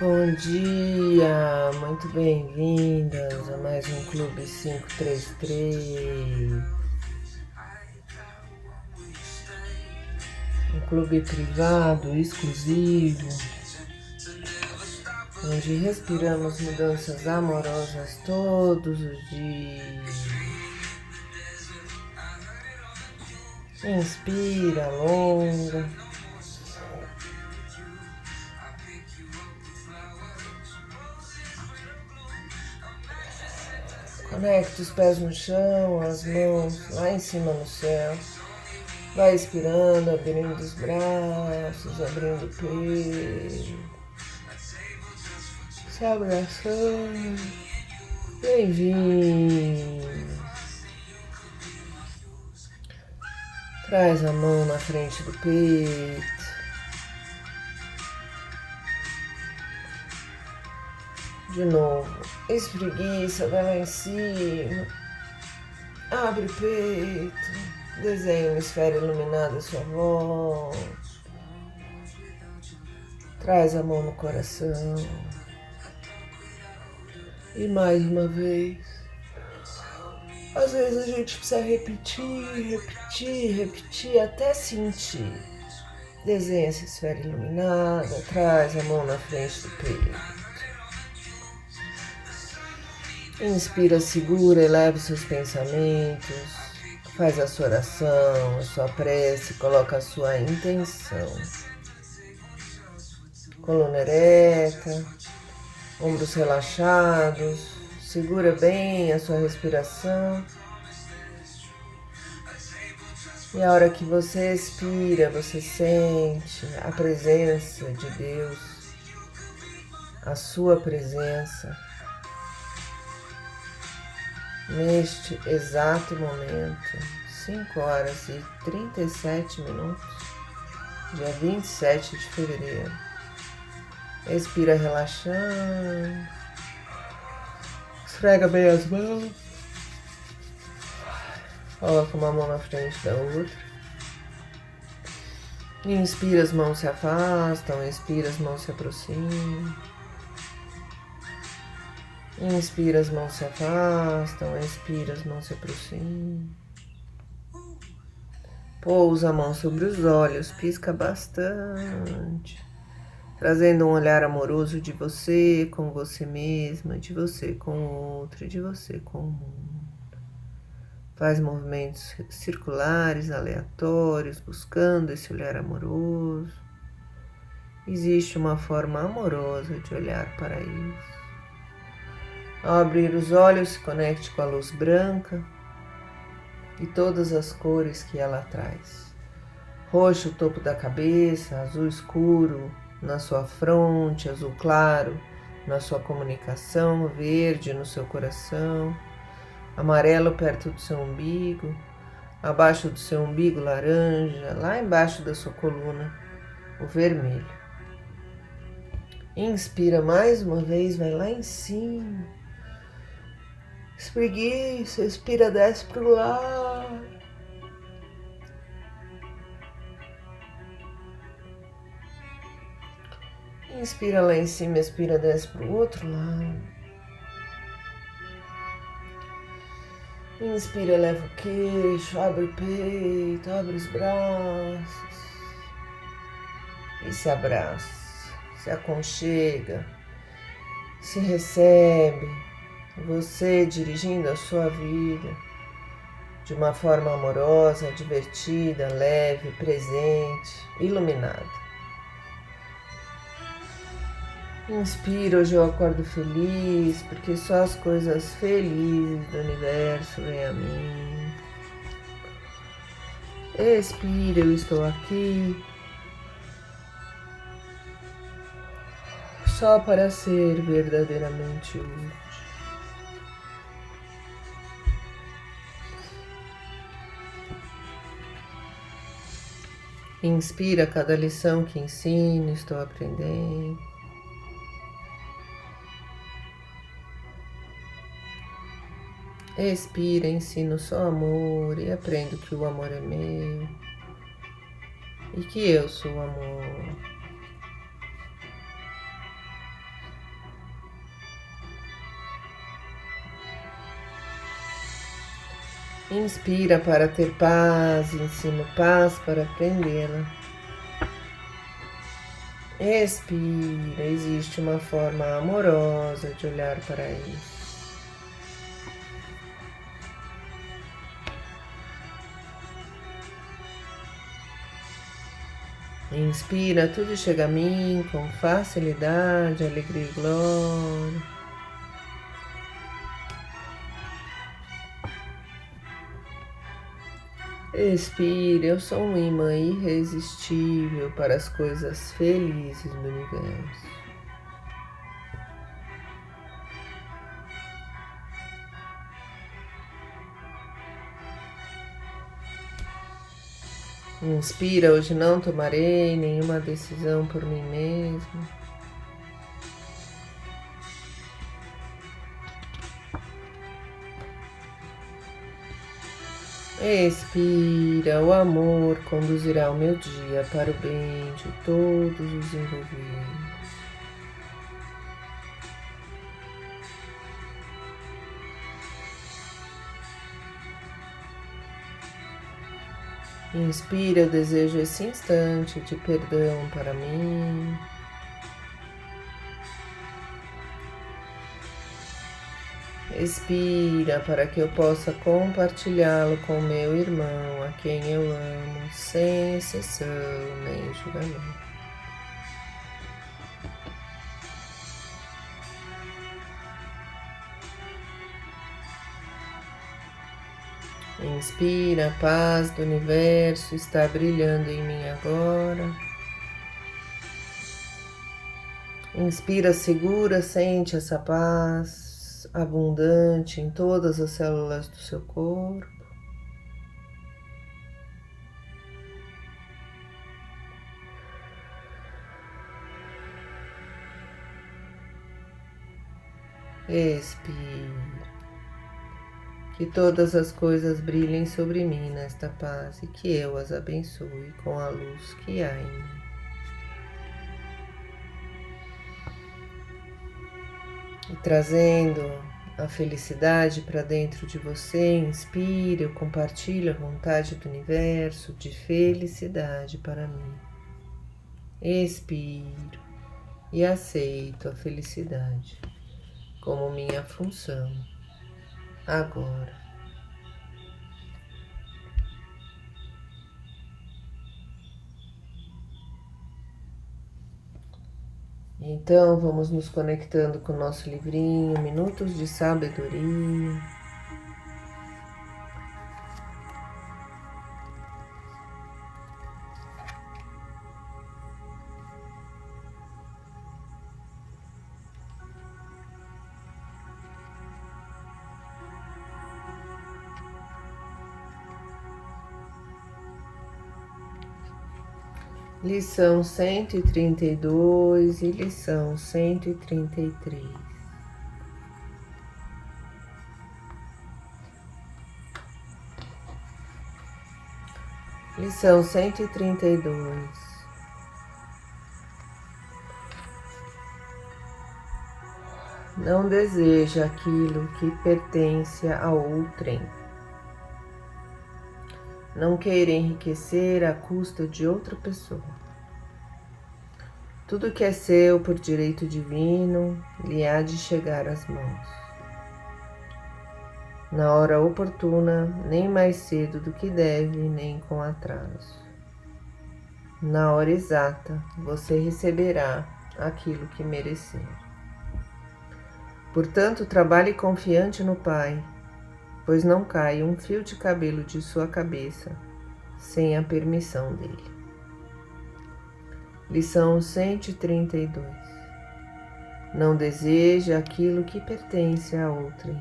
Bom dia, muito bem-vindas a mais um Clube 533. Um clube privado, exclusivo, onde respiramos mudanças amorosas todos os dias. Inspira, longa. Conecta os pés no chão, as mãos lá em cima no céu. Vai expirando, abrindo os braços, abrindo o peito. Se abraçando. Bem-vindo. Traz a mão na frente do peito. De novo, espreguiça, cima. Abre o peito. Desenha uma esfera iluminada à sua volta. Traz a mão no coração. E mais uma vez. Às vezes a gente precisa repetir, repetir, repetir até sentir. Desenha essa esfera iluminada, traz a mão na frente do peito. Inspira, segura, eleva os seus pensamentos, faz a sua oração, a sua prece, coloca a sua intenção. Coluna ereta, ombros relaxados, Segura bem a sua respiração. E a hora que você expira, você sente a presença de Deus, a sua presença. Neste exato momento, 5 horas e 37 minutos, dia 27 de fevereiro. Expira relaxando. Esfrega bem as mãos. Coloca uma mão na frente da outra. Inspira, as mãos se afastam. Expira, as mãos se aproximam. Inspira, as mãos se afastam. Expira, as mãos se aproximam. Pousa a mão sobre os olhos, pisca bastante trazendo um olhar amoroso de você com você mesma, de você com o outro, de você com o mundo. Faz movimentos circulares, aleatórios, buscando esse olhar amoroso. Existe uma forma amorosa de olhar para isso. Ao abrir os olhos, se conecte com a luz branca e todas as cores que ela traz. Roxo, o topo da cabeça, azul escuro, na sua fronte, azul claro, na sua comunicação, verde no seu coração, amarelo perto do seu umbigo, abaixo do seu umbigo, laranja, lá embaixo da sua coluna, o vermelho. Inspira mais uma vez, vai lá em cima. Espreguiça, expira, desce para o lado. Inspira lá em cima, expira, desce para o outro lado. Inspira, leva o queixo, abre o peito, abre os braços. E se abraça, se aconchega, se recebe. Você dirigindo a sua vida de uma forma amorosa, divertida, leve, presente, iluminada. Inspira, hoje eu acordo feliz, porque só as coisas felizes do universo vêm a mim. Expira, eu estou aqui. Só para ser verdadeiramente útil. Inspira cada lição que ensino, estou aprendendo. Expira, ensino só amor e aprendo que o amor é meu e que eu sou o amor. Inspira para ter paz, ensino paz para aprendê-la. Expira, existe uma forma amorosa de olhar para isso. Inspira, tudo chega a mim com facilidade, alegria e glória. Expira, eu sou um imã irresistível para as coisas felizes do universo. Inspira, hoje não tomarei nenhuma decisão por mim mesmo. Expira, o amor conduzirá o meu dia para o bem de todos os envolvidos. Inspira, eu desejo esse instante de perdão para mim. Expira para que eu possa compartilhá-lo com meu irmão, a quem eu amo, sem exceção nem julgamento. Inspira, a paz do universo está brilhando em mim agora. Inspira, segura, sente essa paz abundante em todas as células do seu corpo. Expira. Que todas as coisas brilhem sobre mim nesta paz e que eu as abençoe com a luz que há em mim. E trazendo a felicidade para dentro de você, inspire, eu compartilho a vontade do universo de felicidade para mim. Expiro e aceito a felicidade como minha função agora. Então, vamos nos conectando com o nosso livrinho Minutos de Sabedoria. Lição cento e trinta dois lição cento e trinta e três. Lição cento e trinta e dois. Não deseja aquilo que pertence a outrem. Não queira enriquecer à custa de outra pessoa. Tudo que é seu por direito divino lhe há de chegar às mãos. Na hora oportuna, nem mais cedo do que deve, nem com atraso. Na hora exata, você receberá aquilo que merecer. Portanto, trabalhe confiante no Pai pois não cai um fio de cabelo de sua cabeça sem a permissão dele. Lição 132 Não deseje aquilo que pertence a outrem.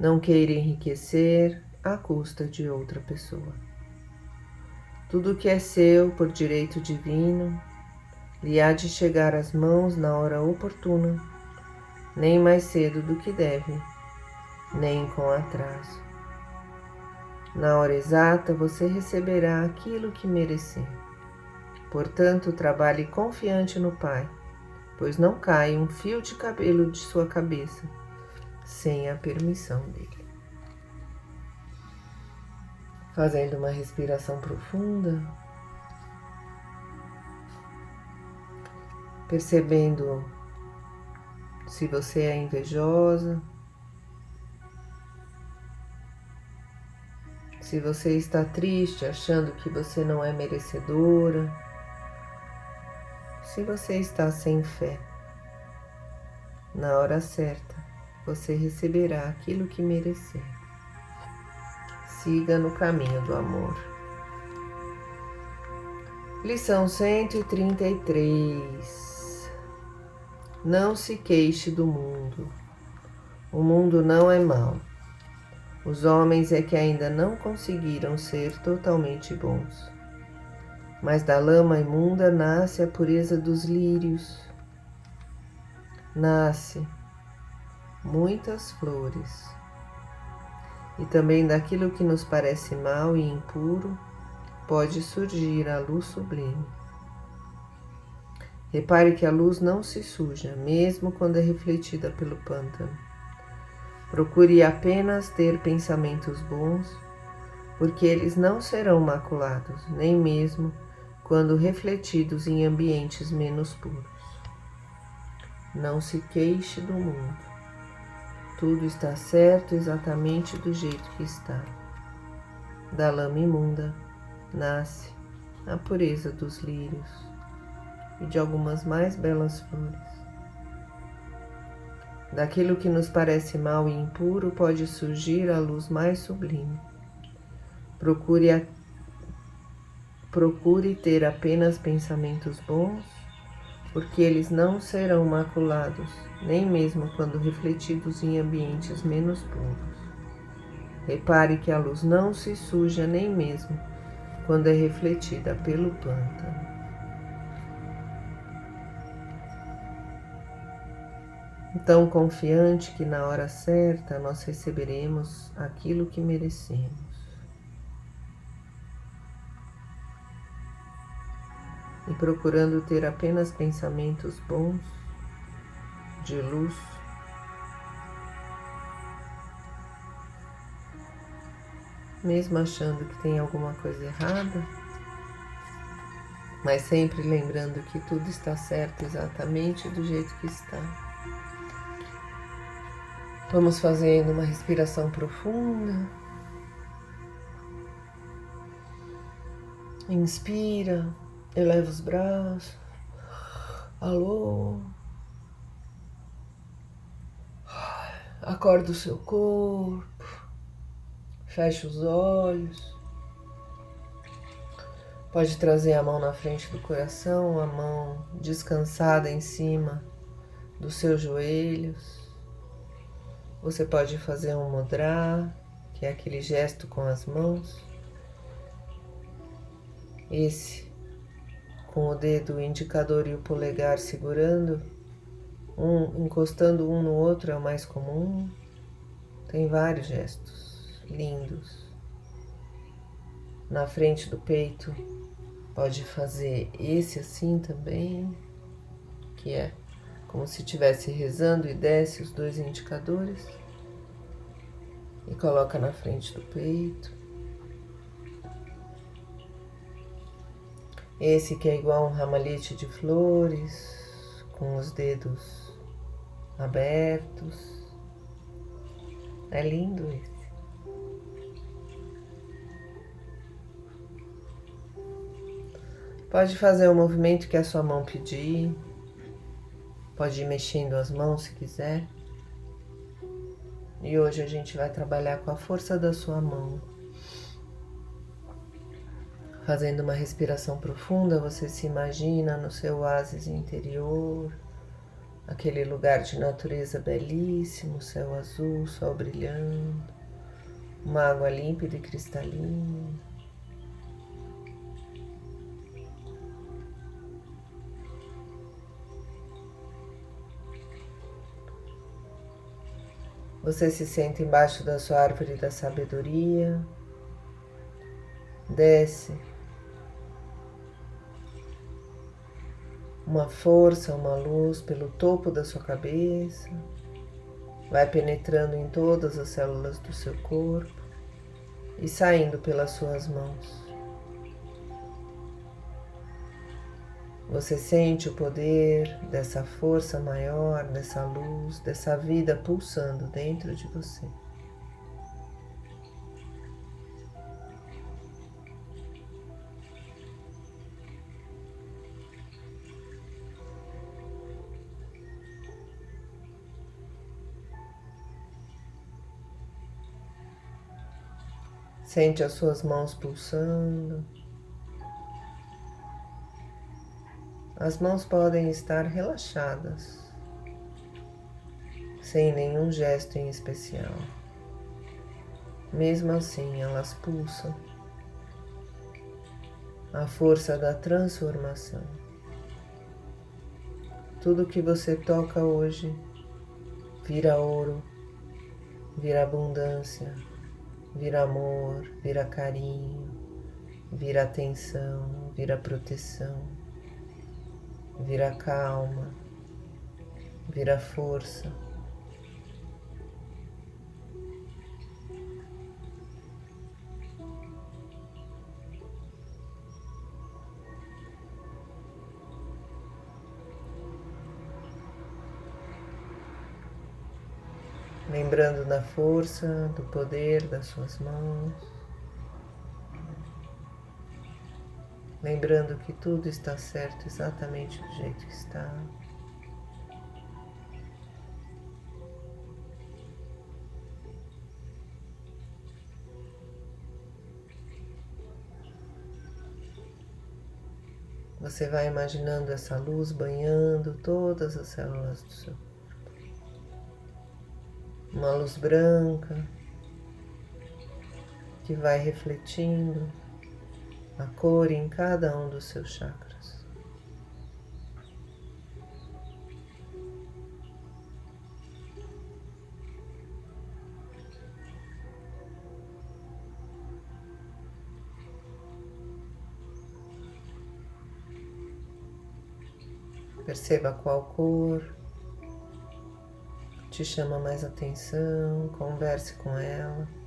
Não queira enriquecer à custa de outra pessoa. Tudo que é seu por direito divino lhe há de chegar às mãos na hora oportuna, nem mais cedo do que deve nem com atraso. Na hora exata você receberá aquilo que merecer. Portanto, trabalhe confiante no Pai, pois não cai um fio de cabelo de sua cabeça sem a permissão dele. Fazendo uma respiração profunda. Percebendo se você é invejosa, se você está triste achando que você não é merecedora, se você está sem fé, na hora certa você receberá aquilo que merecer. Siga no caminho do amor. Lição 133 Não se queixe do mundo. O mundo não é mau. Os homens é que ainda não conseguiram ser totalmente bons. Mas da lama imunda nasce a pureza dos lírios. Nasce muitas flores. E também daquilo que nos parece mal e impuro pode surgir a luz sublime. Repare que a luz não se suja, mesmo quando é refletida pelo pântano. Procure apenas ter pensamentos bons, porque eles não serão maculados, nem mesmo quando refletidos em ambientes menos puros. Não se queixe do mundo. Tudo está certo exatamente do jeito que está. Da lama imunda nasce a pureza dos lírios e de algumas mais belas flores. Daquilo que nos parece mal e impuro pode surgir a luz mais sublime. Procure, a... Procure ter apenas pensamentos bons, porque eles não serão maculados, nem mesmo quando refletidos em ambientes menos puros. Repare que a luz não se suja nem mesmo quando é refletida pelo pântano. Tão confiante que na hora certa nós receberemos aquilo que merecemos. E procurando ter apenas pensamentos bons, de luz, mesmo achando que tem alguma coisa errada, mas sempre lembrando que tudo está certo exatamente do jeito que está. Vamos fazendo uma respiração profunda. Inspira, eleva os braços. Alô. Acorda o seu corpo. Fecha os olhos. Pode trazer a mão na frente do coração, a mão descansada em cima dos seus joelhos. Você pode fazer um mudra, que é aquele gesto com as mãos. Esse com o dedo indicador e o polegar segurando, um encostando um no outro é o mais comum. Tem vários gestos lindos. Na frente do peito, pode fazer esse assim também, que é como se estivesse rezando e desce os dois indicadores e coloca na frente do peito. Esse que é igual um ramalhete de flores, com os dedos abertos. É lindo esse. Pode fazer o movimento que a sua mão pedir. Pode ir mexendo as mãos se quiser. E hoje a gente vai trabalhar com a força da sua mão. Fazendo uma respiração profunda, você se imagina no seu oásis interior, aquele lugar de natureza belíssimo, céu azul, sol brilhando, uma água límpida e cristalina. Você se senta embaixo da sua árvore da sabedoria, desce. Uma força, uma luz pelo topo da sua cabeça, vai penetrando em todas as células do seu corpo e saindo pelas suas mãos. Você sente o poder dessa força maior, dessa luz, dessa vida pulsando dentro de você. Sente as suas mãos pulsando. As mãos podem estar relaxadas, sem nenhum gesto em especial. Mesmo assim, elas pulsam a força da transformação. Tudo que você toca hoje vira ouro, vira abundância, vira amor, vira carinho, vira atenção, vira proteção, vira calma, vira força. lembrando da força, do poder das suas mãos, lembrando que tudo está certo exatamente do jeito que está. Você vai imaginando essa luz banhando todas as células do seu corpo uma luz branca que vai refletindo a cor em cada um dos seus chakras. Perceba qual cor te chama mais atenção, converse com ela.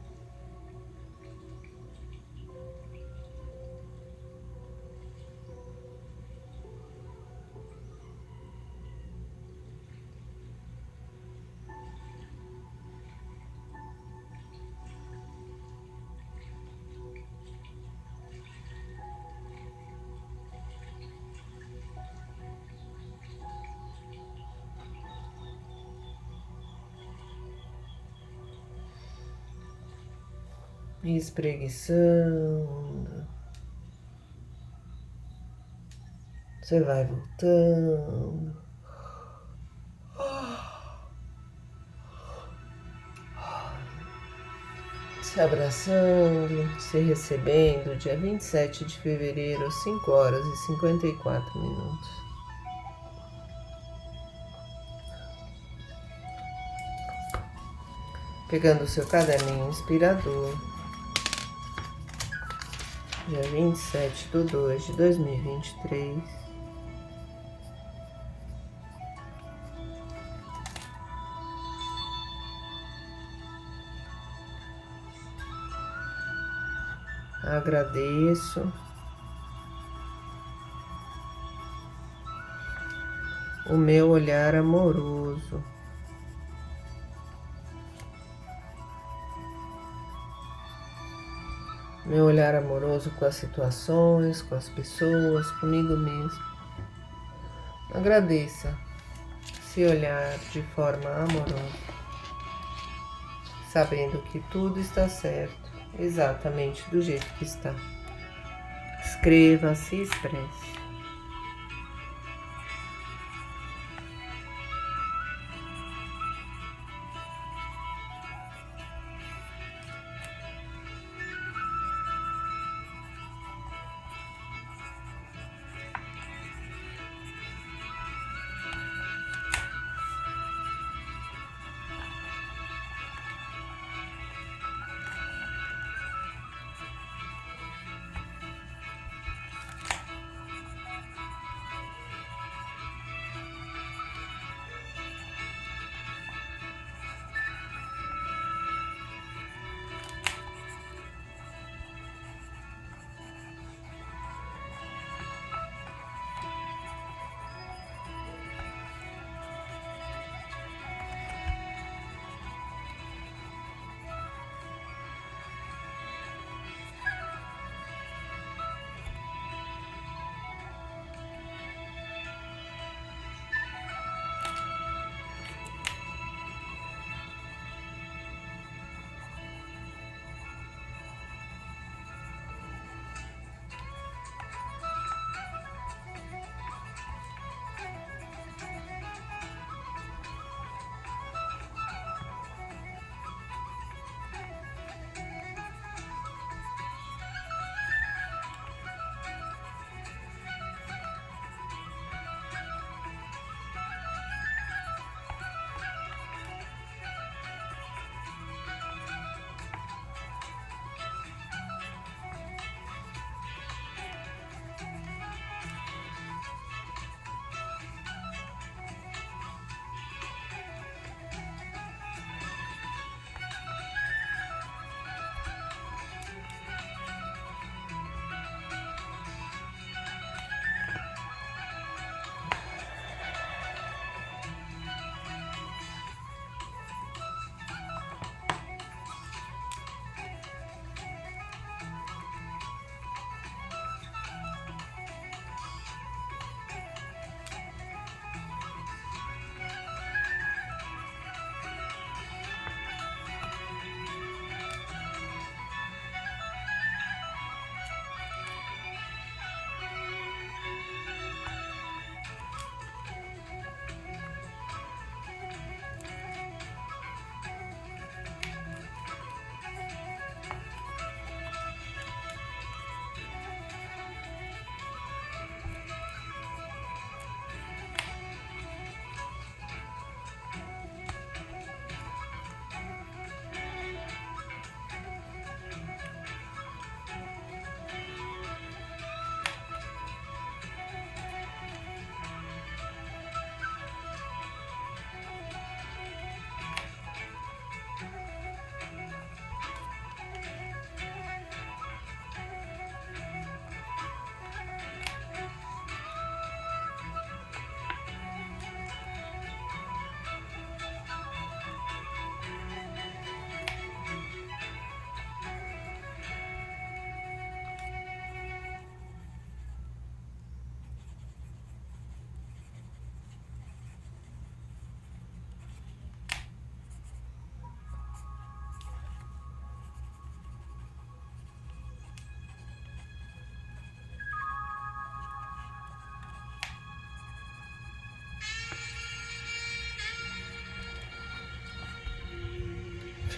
Espreguiçando. Você vai voltando. Se abraçando, se recebendo, dia 27 de fevereiro, 5 horas e 54 minutos. Pegando o seu caderninho inspirador dia 27 de 2 de 2023. Agradeço. O meu olhar amoroso. Meu olhar amoroso com as situações, com as pessoas, comigo mesmo. Agradeça se olhar de forma amorosa, sabendo que tudo está certo, exatamente do jeito que está. Escreva, se expresse.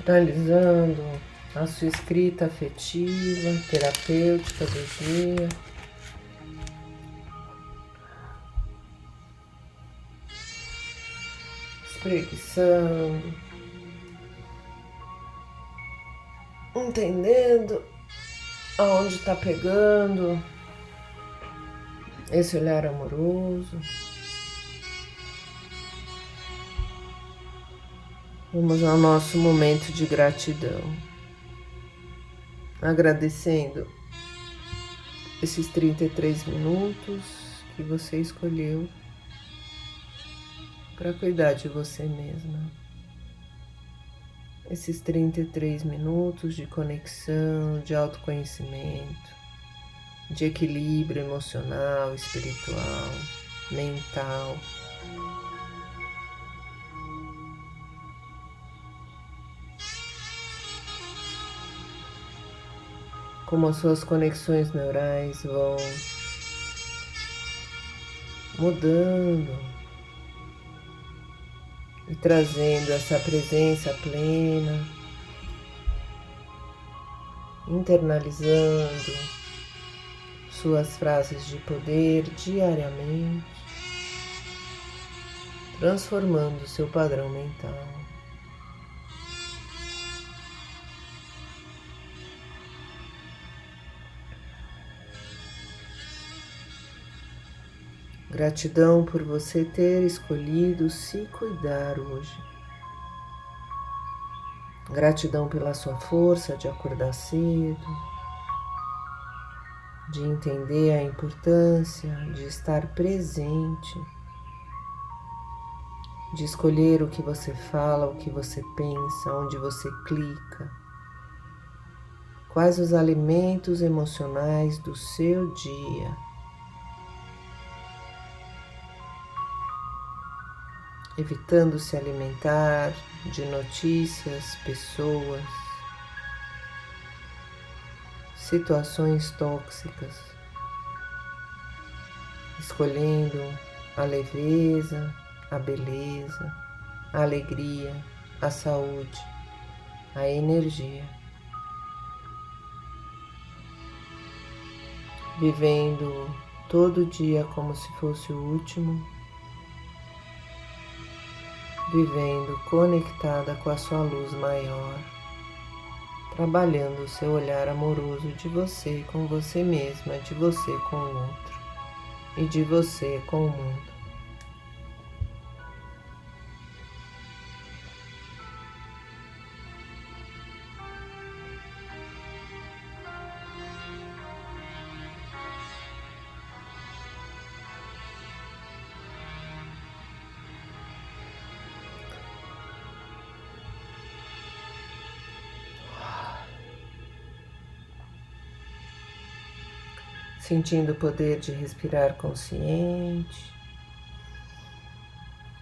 Finalizando a sua escrita afetiva, terapêutica do dia. Espreguiçando, entendendo aonde está pegando esse olhar amoroso. Vamos ao nosso momento de gratidão. Agradecendo esses 33 minutos que você escolheu para cuidar de você mesma. Esses 33 minutos de conexão, de autoconhecimento, de equilíbrio emocional, espiritual, mental. Como as suas conexões neurais vão mudando e trazendo essa presença plena, internalizando suas frases de poder diariamente, transformando seu padrão mental. Gratidão por você ter escolhido se cuidar hoje. Gratidão pela sua força de acordar cedo, de entender a importância de estar presente, de escolher o que você fala, o que você pensa, onde você clica. Quais os alimentos emocionais do seu dia evitando se alimentar de notícias, pessoas, situações tóxicas, escolhendo a leveza, a beleza, a alegria, a saúde, a energia. Vivendo todo dia como se fosse o último vivendo conectada com a sua luz maior, trabalhando o seu olhar amoroso de você com você mesma, de você com o outro e de você com o mundo. Sentindo o poder de respirar consciente,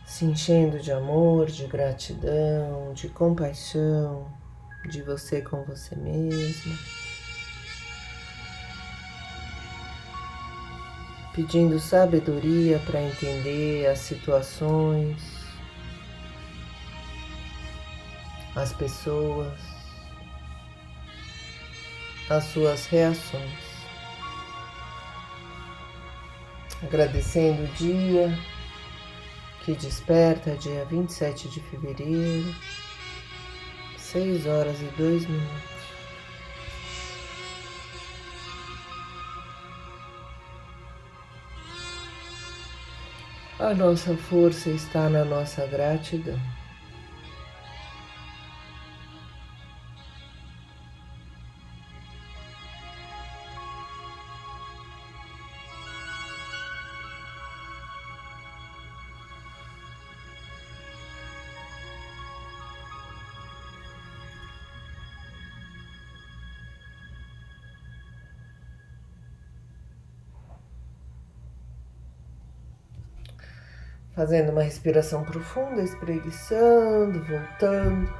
se enchendo de amor, de gratidão, de compaixão de você com você mesmo. Pedindo sabedoria para entender as situações, as pessoas, as suas reações. Agradecendo o dia que desperta, dia 27 de fevereiro, 6 horas e 2 minutos. A nossa força está na nossa gratidão. Fazendo uma respiração profunda, espreguiçando, voltando.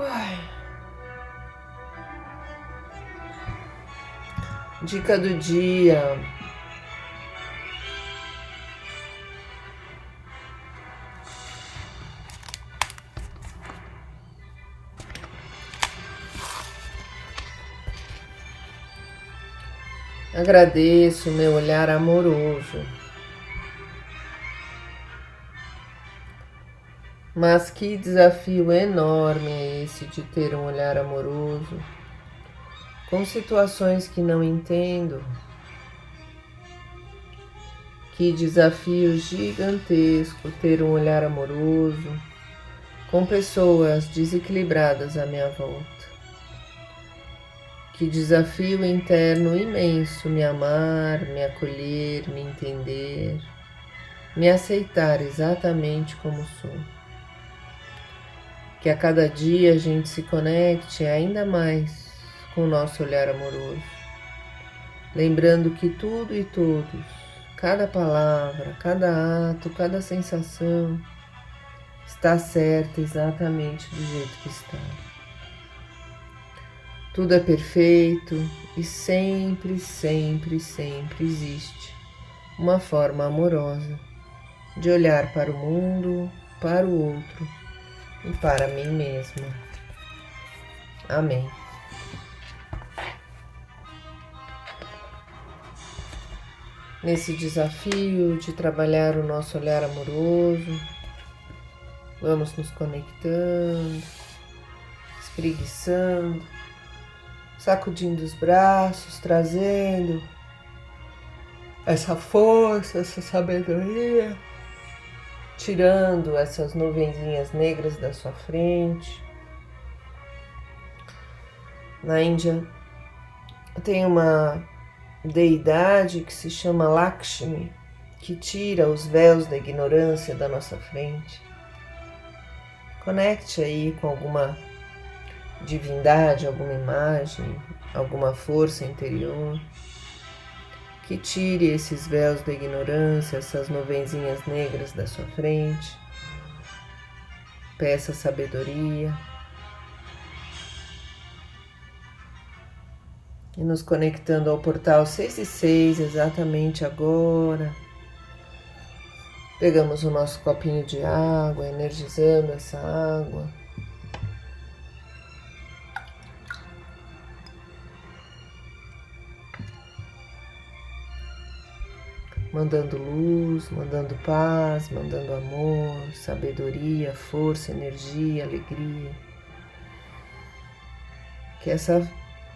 Ai. Dica do dia. Agradeço meu olhar amoroso. Mas que desafio enorme é esse de ter um olhar amoroso com situações que não entendo. Que desafio gigantesco ter um olhar amoroso com pessoas desequilibradas à minha volta. Que desafio interno imenso me amar, me acolher, me entender, me aceitar exatamente como sou. Que a cada dia a gente se conecte ainda mais com o nosso olhar amoroso, lembrando que tudo e todos, cada palavra, cada ato, cada sensação está certa exatamente do jeito que está. Tudo é perfeito e sempre, sempre, sempre existe uma forma amorosa de olhar para o mundo, para o outro e para mim mesma. Amém. Nesse desafio de trabalhar o nosso olhar amoroso, vamos nos conectando, espreguiçando sacudindo os braços, trazendo essa força, essa sabedoria, tirando essas nuvenzinhas negras da sua frente. Na Índia tem uma deidade que se chama Lakshmi, que tira os véus da ignorância da nossa frente. Conecte aí com alguma divindade, alguma imagem, alguma força interior que tire esses véus da ignorância, essas nuvenzinhas negras da sua frente. Peça sabedoria. E nos conectando ao portal 6 e 6 exatamente agora. Pegamos o nosso copinho de água, energizando essa água. Mandando luz, mandando paz, mandando amor, sabedoria, força, energia, alegria. Que essa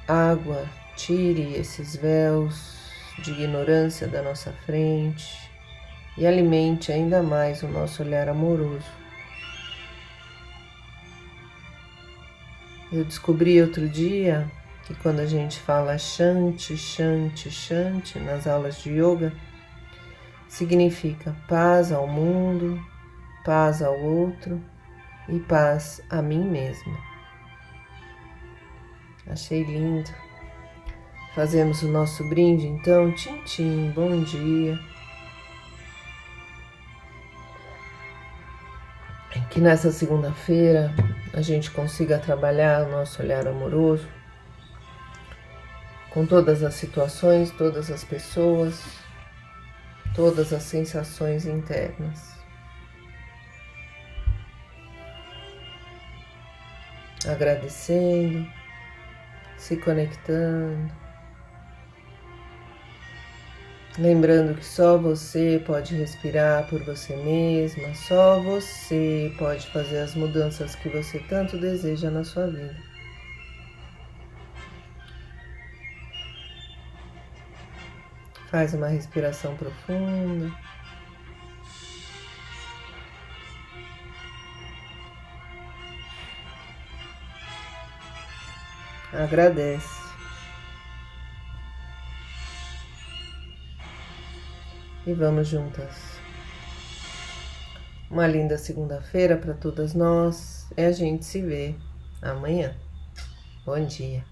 água tire esses véus de ignorância da nossa frente e alimente ainda mais o nosso olhar amoroso. Eu descobri outro dia que quando a gente fala Shanti, Shanti, Shanti nas aulas de yoga, significa paz ao mundo, paz ao outro e paz a mim mesma. Achei lindo. Fazemos o nosso brinde então, Tintim, bom dia. Que nessa segunda-feira a gente consiga trabalhar o nosso olhar amoroso com todas as situações, todas as pessoas, todas as sensações internas. Agradecendo, se conectando, lembrando que só você pode respirar por você mesma, só você pode fazer as mudanças que você tanto deseja na sua vida. Faz uma respiração profunda. Agradece. E vamos juntas. Uma linda segunda-feira para todas nós. E a gente se vê amanhã. Bom dia.